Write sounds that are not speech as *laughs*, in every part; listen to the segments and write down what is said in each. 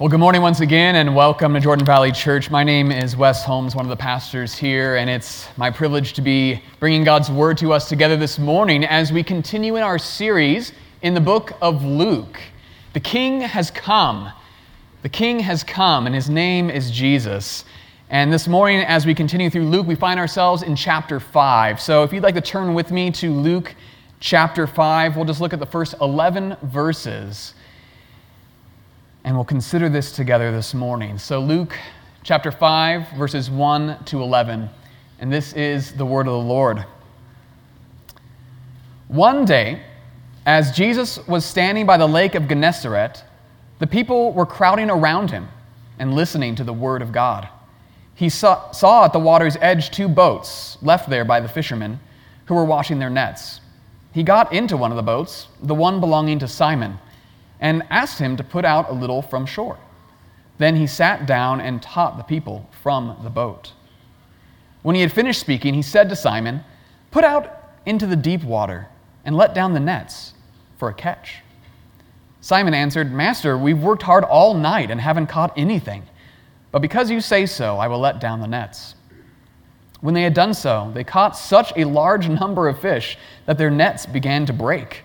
Well, good morning once again, and welcome to Jordan Valley Church. My name is Wes Holmes, one of the pastors here, and it's my privilege to be bringing God's word to us together this morning as we continue in our series in the book of Luke. The King has come. The King has come, and his name is Jesus. And this morning, as we continue through Luke, we find ourselves in chapter 5. So if you'd like to turn with me to Luke chapter 5, we'll just look at the first 11 verses. And we'll consider this together this morning. So, Luke chapter 5, verses 1 to 11. And this is the word of the Lord. One day, as Jesus was standing by the lake of Gennesaret, the people were crowding around him and listening to the word of God. He saw, saw at the water's edge two boats left there by the fishermen who were washing their nets. He got into one of the boats, the one belonging to Simon and asked him to put out a little from shore. Then he sat down and taught the people from the boat. When he had finished speaking, he said to Simon, Put out into the deep water and let down the nets for a catch. Simon answered, Master, we've worked hard all night and haven't caught anything. But because you say so, I will let down the nets. When they had done so, they caught such a large number of fish that their nets began to break.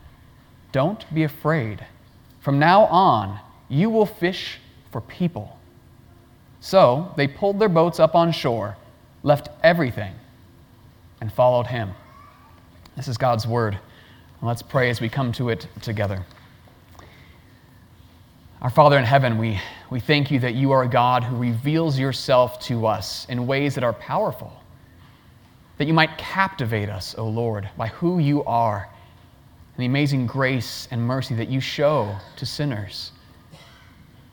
don't be afraid. From now on, you will fish for people. So they pulled their boats up on shore, left everything, and followed him. This is God's word. Let's pray as we come to it together. Our Father in heaven, we, we thank you that you are a God who reveals yourself to us in ways that are powerful, that you might captivate us, O Lord, by who you are and the amazing grace and mercy that you show to sinners.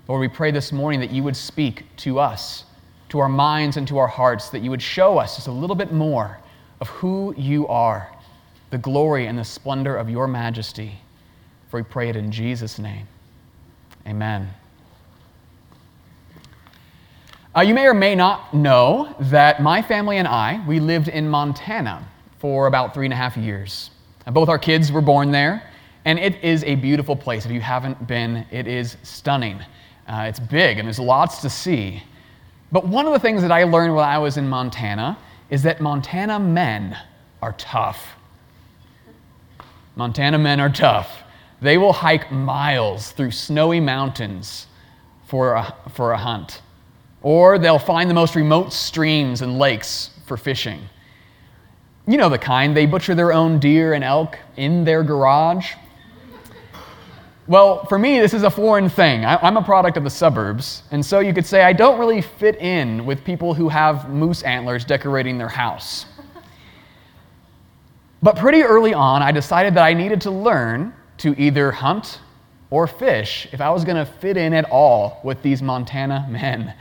Lord, we pray this morning that you would speak to us, to our minds, and to our hearts, that you would show us just a little bit more of who you are, the glory and the splendor of your majesty. For we pray it in Jesus' name. Amen. Uh, you may or may not know that my family and I, we lived in Montana for about three and a half years. Both our kids were born there, and it is a beautiful place. If you haven't been, it is stunning. Uh, it's big, and there's lots to see. But one of the things that I learned when I was in Montana is that Montana men are tough. Montana men are tough. They will hike miles through snowy mountains for a, for a hunt, or they'll find the most remote streams and lakes for fishing. You know the kind, they butcher their own deer and elk in their garage. Well, for me, this is a foreign thing. I'm a product of the suburbs, and so you could say I don't really fit in with people who have moose antlers decorating their house. But pretty early on, I decided that I needed to learn to either hunt or fish if I was going to fit in at all with these Montana *laughs* men.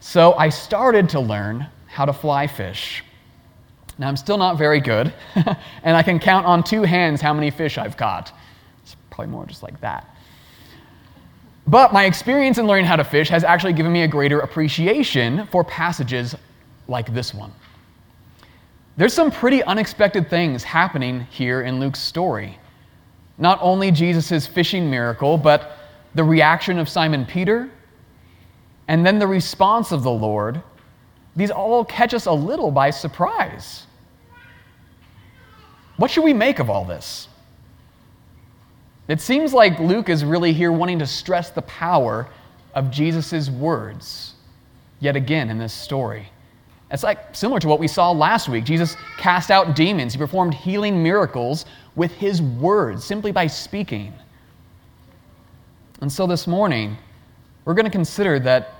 So I started to learn how to fly fish. Now, I'm still not very good, *laughs* and I can count on two hands how many fish I've caught. It's probably more just like that. But my experience in learning how to fish has actually given me a greater appreciation for passages like this one. There's some pretty unexpected things happening here in Luke's story. Not only Jesus' fishing miracle, but the reaction of Simon Peter, and then the response of the Lord these all catch us a little by surprise. What should we make of all this? It seems like Luke is really here wanting to stress the power of Jesus' words yet again in this story. It's like similar to what we saw last week. Jesus cast out demons, he performed healing miracles with his words, simply by speaking. And so this morning, we're going to consider that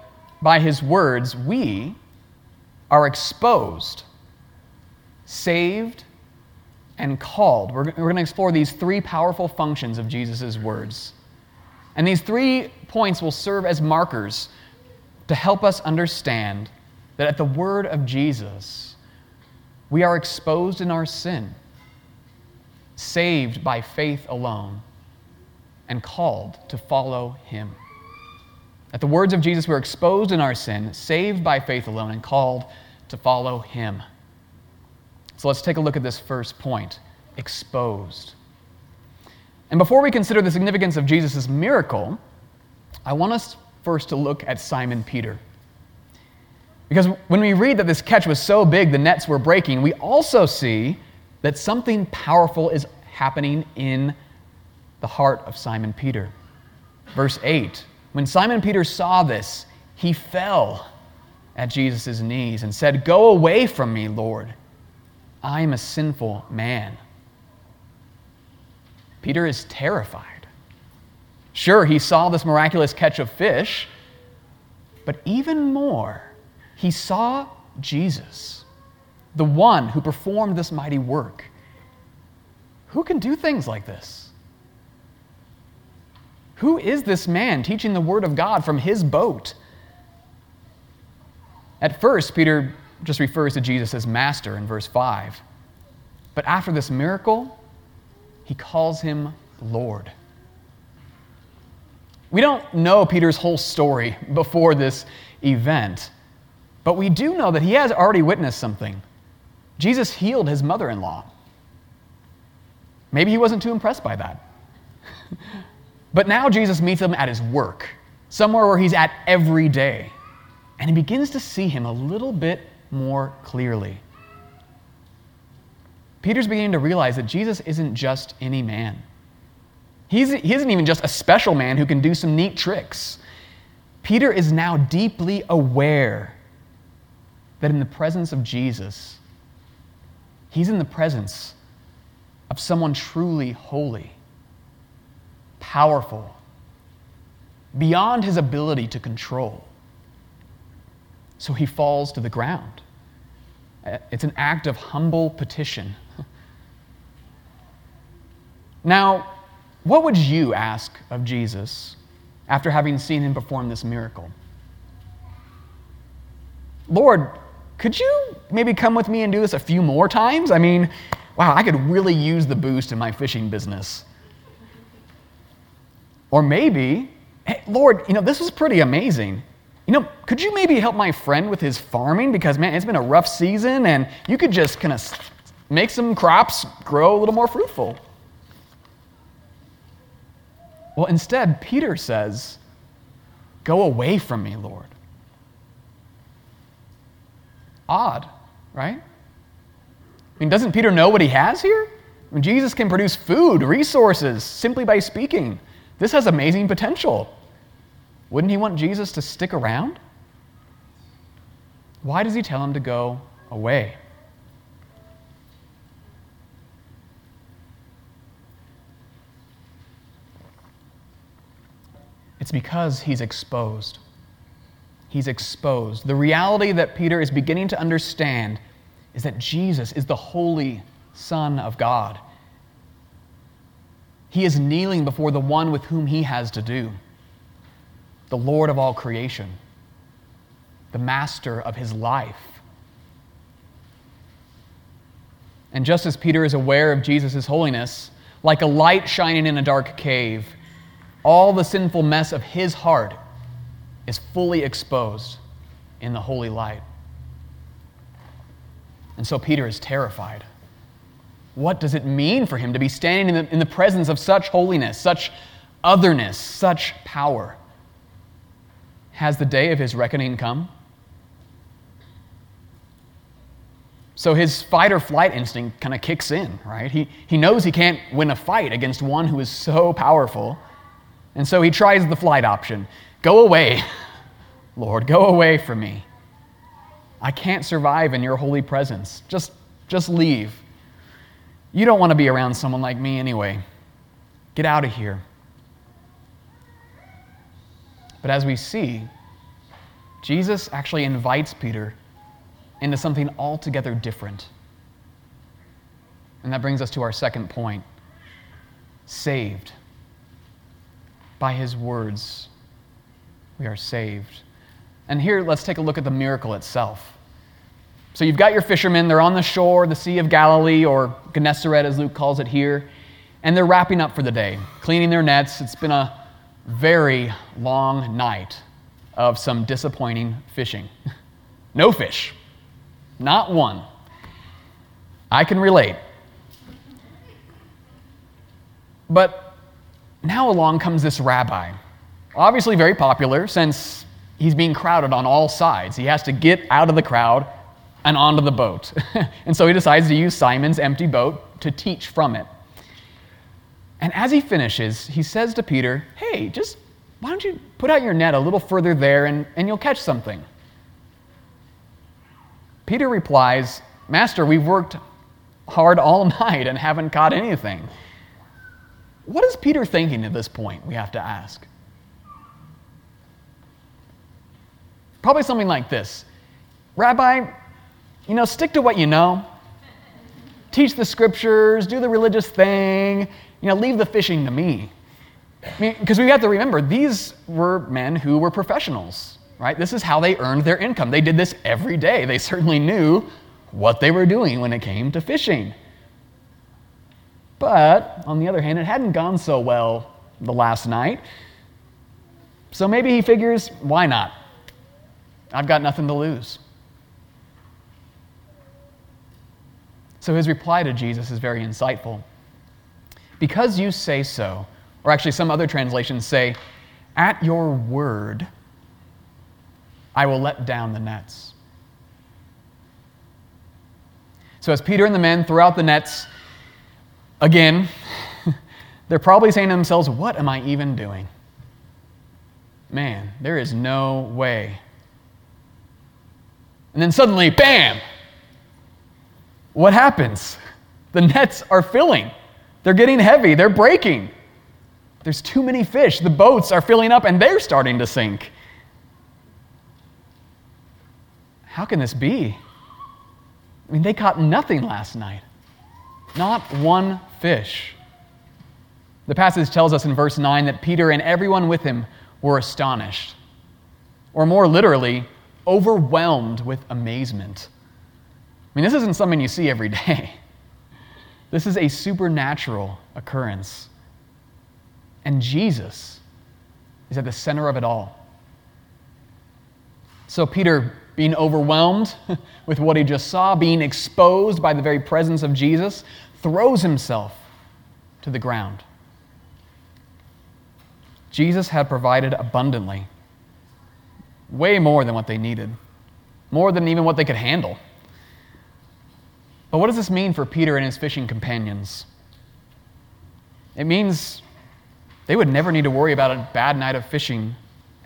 by his words, we are exposed, saved, and called. We're, we're going to explore these three powerful functions of Jesus' words. And these three points will serve as markers to help us understand that at the word of Jesus, we are exposed in our sin, saved by faith alone, and called to follow him. At the words of Jesus, we're exposed in our sin, saved by faith alone, and called to follow him. So let's take a look at this first point exposed. And before we consider the significance of Jesus' miracle, I want us first to look at Simon Peter. Because when we read that this catch was so big the nets were breaking, we also see that something powerful is happening in the heart of Simon Peter. Verse 8 When Simon Peter saw this, he fell at Jesus' knees and said, Go away from me, Lord. I am a sinful man. Peter is terrified. Sure, he saw this miraculous catch of fish, but even more, he saw Jesus, the one who performed this mighty work. Who can do things like this? Who is this man teaching the word of God from his boat? At first, Peter just refers to Jesus as master in verse 5. But after this miracle, he calls him Lord. We don't know Peter's whole story before this event, but we do know that he has already witnessed something. Jesus healed his mother in law. Maybe he wasn't too impressed by that. *laughs* but now Jesus meets him at his work, somewhere where he's at every day, and he begins to see him a little bit more clearly. Peter's beginning to realize that Jesus isn't just any man. He's, he isn't even just a special man who can do some neat tricks. Peter is now deeply aware that in the presence of Jesus, he's in the presence of someone truly holy, powerful, beyond his ability to control. So he falls to the ground. It's an act of humble petition *laughs* now, what would you ask of Jesus after having seen him perform this miracle? Lord, could you maybe come with me and do this a few more times? I mean, wow, I could really use the boost in my fishing business. Or maybe, hey, Lord, you know, this was pretty amazing. You know, could you maybe help my friend with his farming? Because, man, it's been a rough season and you could just kind of make some crops grow a little more fruitful. Well, instead, Peter says, Go away from me, Lord. Odd, right? I mean, doesn't Peter know what he has here? I mean, Jesus can produce food, resources, simply by speaking. This has amazing potential. Wouldn't he want Jesus to stick around? Why does he tell him to go away? It's because he's exposed. He's exposed. The reality that Peter is beginning to understand is that Jesus is the holy Son of God. He is kneeling before the one with whom he has to do, the Lord of all creation, the master of his life. And just as Peter is aware of Jesus' holiness, like a light shining in a dark cave, all the sinful mess of his heart is fully exposed in the holy light. And so Peter is terrified. What does it mean for him to be standing in the, in the presence of such holiness, such otherness, such power? Has the day of his reckoning come? So his fight or flight instinct kind of kicks in, right? He, he knows he can't win a fight against one who is so powerful and so he tries the flight option Go away, *laughs* Lord, go away from me. I can't survive in your holy presence. Just, just leave. You don't want to be around someone like me anyway. Get out of here. But as we see, Jesus actually invites Peter into something altogether different. And that brings us to our second point saved by his words, we are saved. And here, let's take a look at the miracle itself. So you've got your fishermen, they're on the shore, the Sea of Galilee, or Gennesaret as Luke calls it here, and they're wrapping up for the day, cleaning their nets. It's been a very long night of some disappointing fishing. *laughs* no fish, not one. I can relate. But now along comes this rabbi, obviously very popular since he's being crowded on all sides. He has to get out of the crowd and onto the boat. *laughs* and so he decides to use Simon's empty boat to teach from it. And as he finishes, he says to Peter, Hey, just why don't you put out your net a little further there and, and you'll catch something? Peter replies, Master, we've worked hard all *laughs* night and haven't caught anything. What is Peter thinking at this point? We have to ask. Probably something like this Rabbi, you know, stick to what you know. Teach the scriptures, do the religious thing, you know, leave the fishing to me. Because I mean, we have to remember, these were men who were professionals, right? This is how they earned their income. They did this every day. They certainly knew what they were doing when it came to fishing. But on the other hand, it hadn't gone so well the last night. So maybe he figures, why not? I've got nothing to lose. So his reply to Jesus is very insightful. Because you say so, or actually, some other translations say, At your word, I will let down the nets. So, as Peter and the men throw out the nets, again, *laughs* they're probably saying to themselves, What am I even doing? Man, there is no way. And then suddenly, bam! What happens? *laughs* The nets are filling. They're getting heavy. They're breaking. There's too many fish. The boats are filling up and they're starting to sink. How can this be? I mean, they caught nothing last night, not one fish. The passage tells us in verse 9 that Peter and everyone with him were astonished, or more literally, overwhelmed with amazement. I mean, this isn't something you see every *laughs* day. This is a supernatural occurrence. And Jesus is at the center of it all. So, Peter, being overwhelmed *laughs* with what he just saw, being exposed by the very presence of Jesus, throws himself to the ground. Jesus had provided abundantly, way more than what they needed, more than even what they could handle. But what does this mean for Peter and his fishing companions? It means they would never need to worry about a bad night of fishing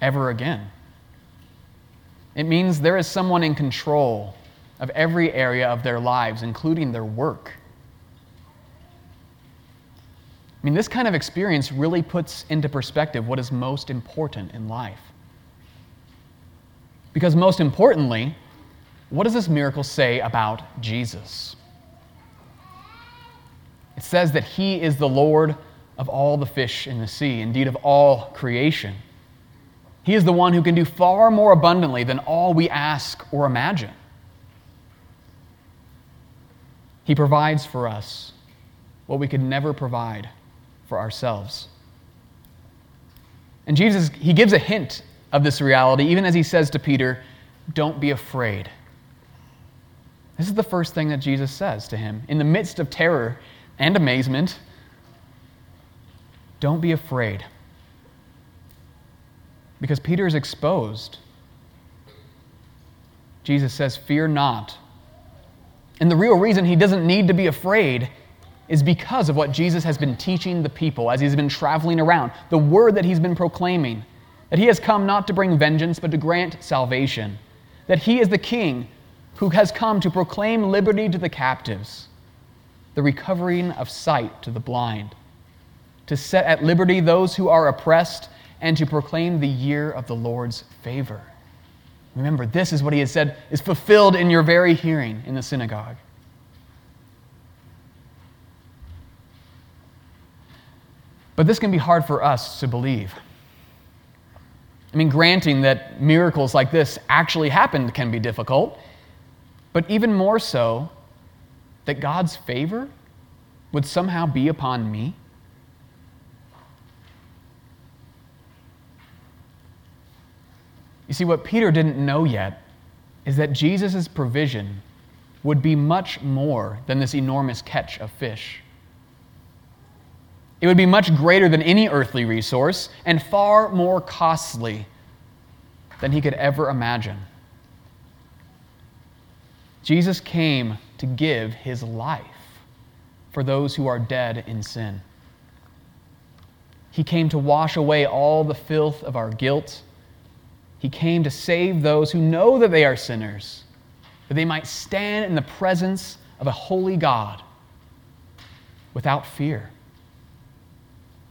ever again. It means there is someone in control of every area of their lives, including their work. I mean, this kind of experience really puts into perspective what is most important in life. Because, most importantly, what does this miracle say about Jesus? It says that he is the Lord of all the fish in the sea, indeed of all creation. He is the one who can do far more abundantly than all we ask or imagine. He provides for us what we could never provide for ourselves. And Jesus, he gives a hint of this reality, even as he says to Peter, Don't be afraid. This is the first thing that Jesus says to him. In the midst of terror and amazement, don't be afraid. Because Peter is exposed. Jesus says, Fear not. And the real reason he doesn't need to be afraid is because of what Jesus has been teaching the people as he's been traveling around, the word that he's been proclaiming, that he has come not to bring vengeance, but to grant salvation, that he is the king who has come to proclaim liberty to the captives, the recovering of sight to the blind to set at liberty those who are oppressed, and to proclaim the year of the Lord's favor. Remember, this is what he has said is fulfilled in your very hearing in the synagogue. But this can be hard for us to believe. I mean, granting that miracles like this actually happened can be difficult, but even more so, that God's favor would somehow be upon me? You see, what Peter didn't know yet is that Jesus' provision would be much more than this enormous catch of fish. It would be much greater than any earthly resource and far more costly than he could ever imagine. Jesus came to give his life for those who are dead in sin. He came to wash away all the filth of our guilt. He came to save those who know that they are sinners, that they might stand in the presence of a holy God without fear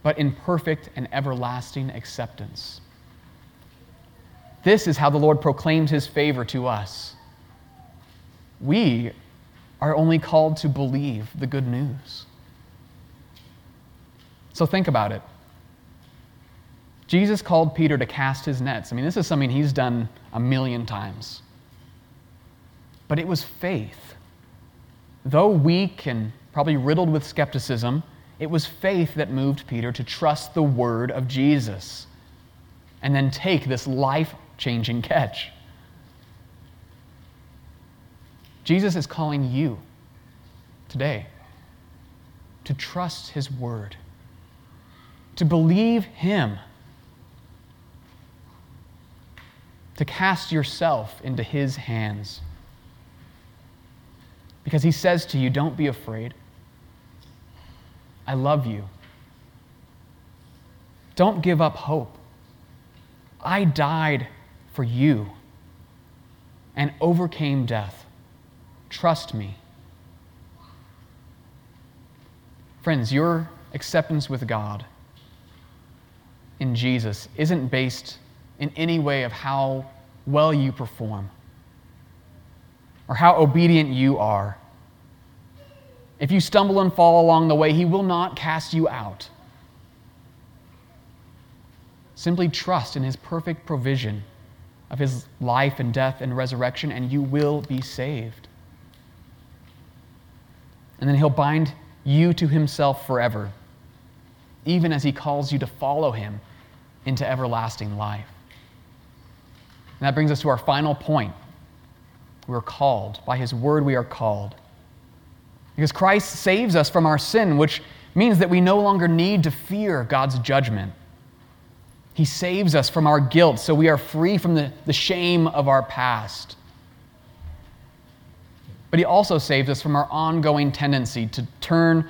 but in perfect and everlasting acceptance. This is how the Lord proclaims his favor to us. We are only called to believe the good news. So think about it. Jesus called Peter to cast his nets. I mean, this is something he's done a million times. But it was faith. Though weak and probably riddled with skepticism, it was faith that moved Peter to trust the word of Jesus and then take this life changing catch. Jesus is calling you today to trust his word, to believe him, to cast yourself into his hands. Because he says to you, Don't be afraid. I love you. Don't give up hope. I died for you and overcame death. Trust me. Friends, your acceptance with God in Jesus isn't based in any way of how well you perform or how obedient you are if you stumble and fall along the way, He will not cast you out. Simply trust in His perfect provision of His life and death and resurrection, and you will be saved. And then He'll bind you to Himself forever, even as He calls you to follow Him into everlasting life. And that brings us to our final point. We're called. By His word, we are called. Because Christ saves us from our sin, which means that we no longer need to fear God's judgment. He saves us from our guilt, so we are free from the, the shame of our past. But He also saves us from our ongoing tendency to turn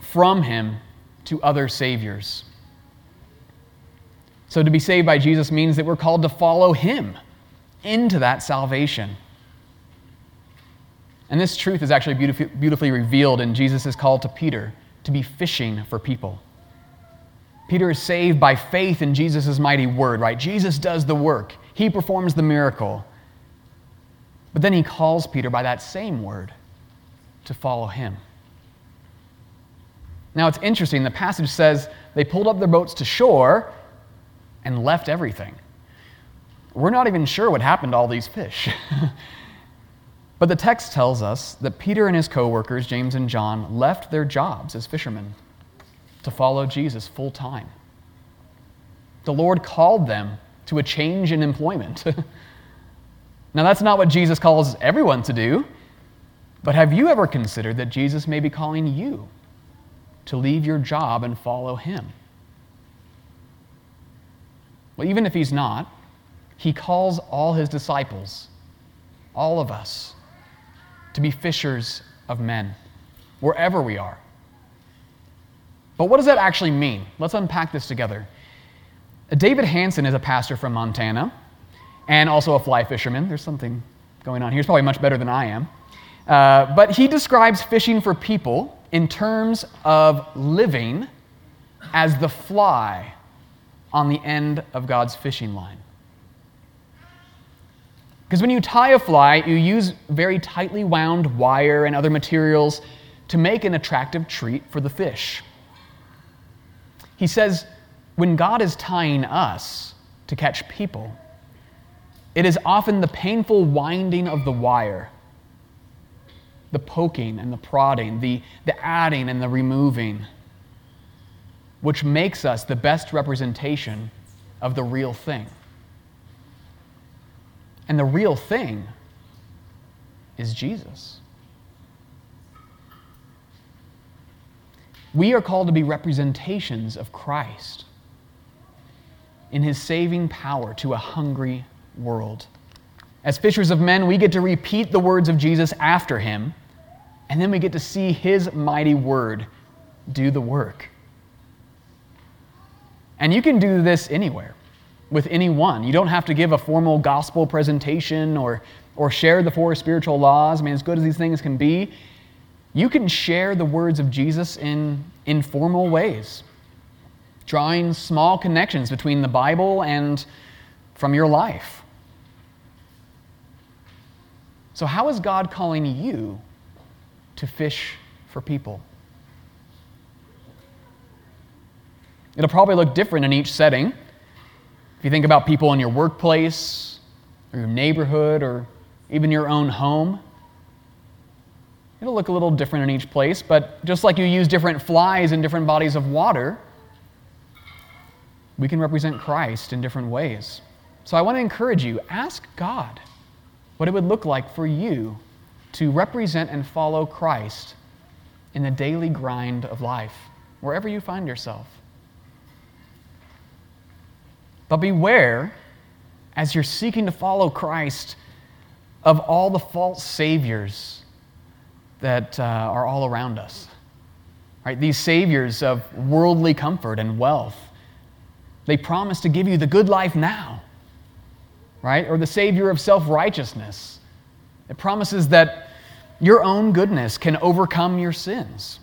from Him to other saviors. So to be saved by Jesus means that we're called to follow Him into that salvation. And this truth is actually beautifully revealed in Jesus' call to Peter to be fishing for people. Peter is saved by faith in Jesus' mighty word, right? Jesus does the work, he performs the miracle. But then he calls Peter by that same word to follow him. Now it's interesting, the passage says they pulled up their boats to shore and left everything. We're not even sure what happened to all these fish. *laughs* But the text tells us that Peter and his co workers, James and John, left their jobs as fishermen to follow Jesus full time. The Lord called them to a change in employment. *laughs* now, that's not what Jesus calls everyone to do, but have you ever considered that Jesus may be calling you to leave your job and follow him? Well, even if he's not, he calls all his disciples, all of us, to be fishers of men, wherever we are. But what does that actually mean? Let's unpack this together. David Hanson is a pastor from Montana and also a fly fisherman. There's something going on here. He's probably much better than I am. Uh, but he describes fishing for people in terms of living as the fly on the end of God's fishing line. Because when you tie a fly, you use very tightly wound wire and other materials to make an attractive treat for the fish. He says, when God is tying us, to catch people. It is often the painful winding of the wire, the poking and the prodding, the, the adding and the removing, which makes us the best representation of the real thing. And the real thing is Jesus. We are called to be representations of Christ in his saving power to a hungry world. As fishers of men, we get to repeat the words of Jesus after him, and then we get to see his mighty word do the work. And you can do this anywhere with anyone. You don't have to give a formal gospel presentation or, or share the four spiritual laws. I mean, as good as these things can be, you can share the words of Jesus in informal ways, drawing small connections between the Bible and from your life. So, how is God calling you to fish for people? It'll probably look different in each setting. If you think about people in your workplace, or your neighborhood, or even your own home, it'll look a little different in each place. But just like you use different flies in different bodies of water, we can represent Christ in different ways. So I want to encourage you ask God what it would look like for you to represent and follow Christ in the daily grind of life, wherever you find yourself. But beware, as you're seeking to follow Christ, of all the false saviors that uh, are all around us. Right? These saviors of worldly comfort and wealth. They promise to give you the good life now, right? Or the savior of self righteousness. It promises that your own goodness can overcome your sins.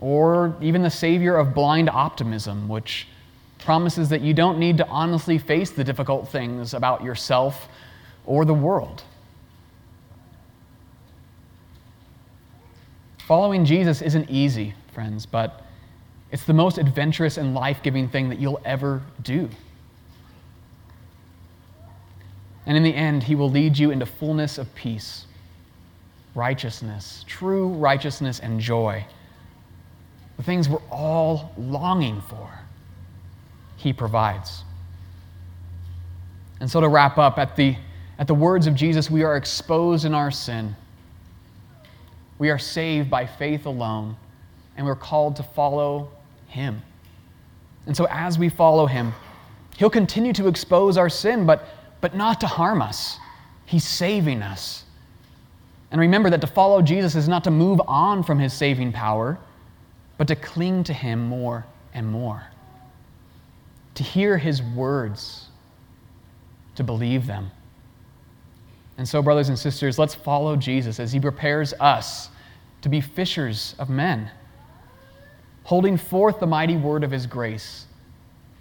Or even the savior of blind optimism, which promises that you don't need to honestly face the difficult things about yourself or the world. Following Jesus isn't easy, friends, but it's the most adventurous and life giving thing that you'll ever do. And in the end, he will lead you into fullness of peace, righteousness, true righteousness, and joy. The things we're all longing for he provides. And so, to wrap up, at the, at the words of Jesus, we are exposed in our sin. We are saved by faith alone, and we're called to follow Him. And so, as we follow Him, He'll continue to expose our sin, but, but not to harm us. He's saving us. And remember that to follow Jesus is not to move on from His saving power, but to cling to Him more and more to hear his words, to believe them. And so, brothers and sisters, let's follow Jesus as he prepares us to be fishers of men, holding forth the mighty word of his grace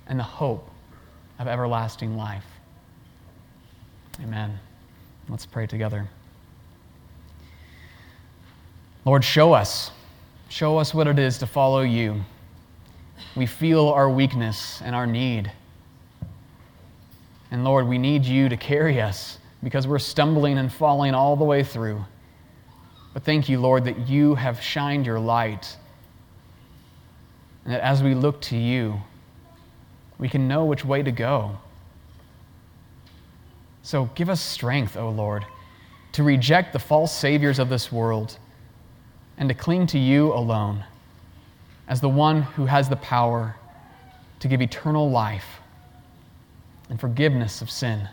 and the hope of everlasting life. Amen. Let's pray together. Lord, show us. Show us what it is to follow you we feel our weakness and our need. And Lord, we need you to carry us because we're stumbling and falling all the way through. But thank you, Lord, that you have shined your light. And that as we look to you, we can know which way to go. So give us strength, O Lord, to reject the false saviors of this world and to cling to you alone as the one who has the power to give eternal life and forgiveness of sin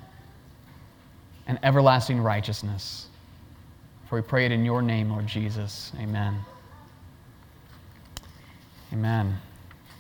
and everlasting righteousness. For we pray it in your name, Lord Jesus. Amen. Amen.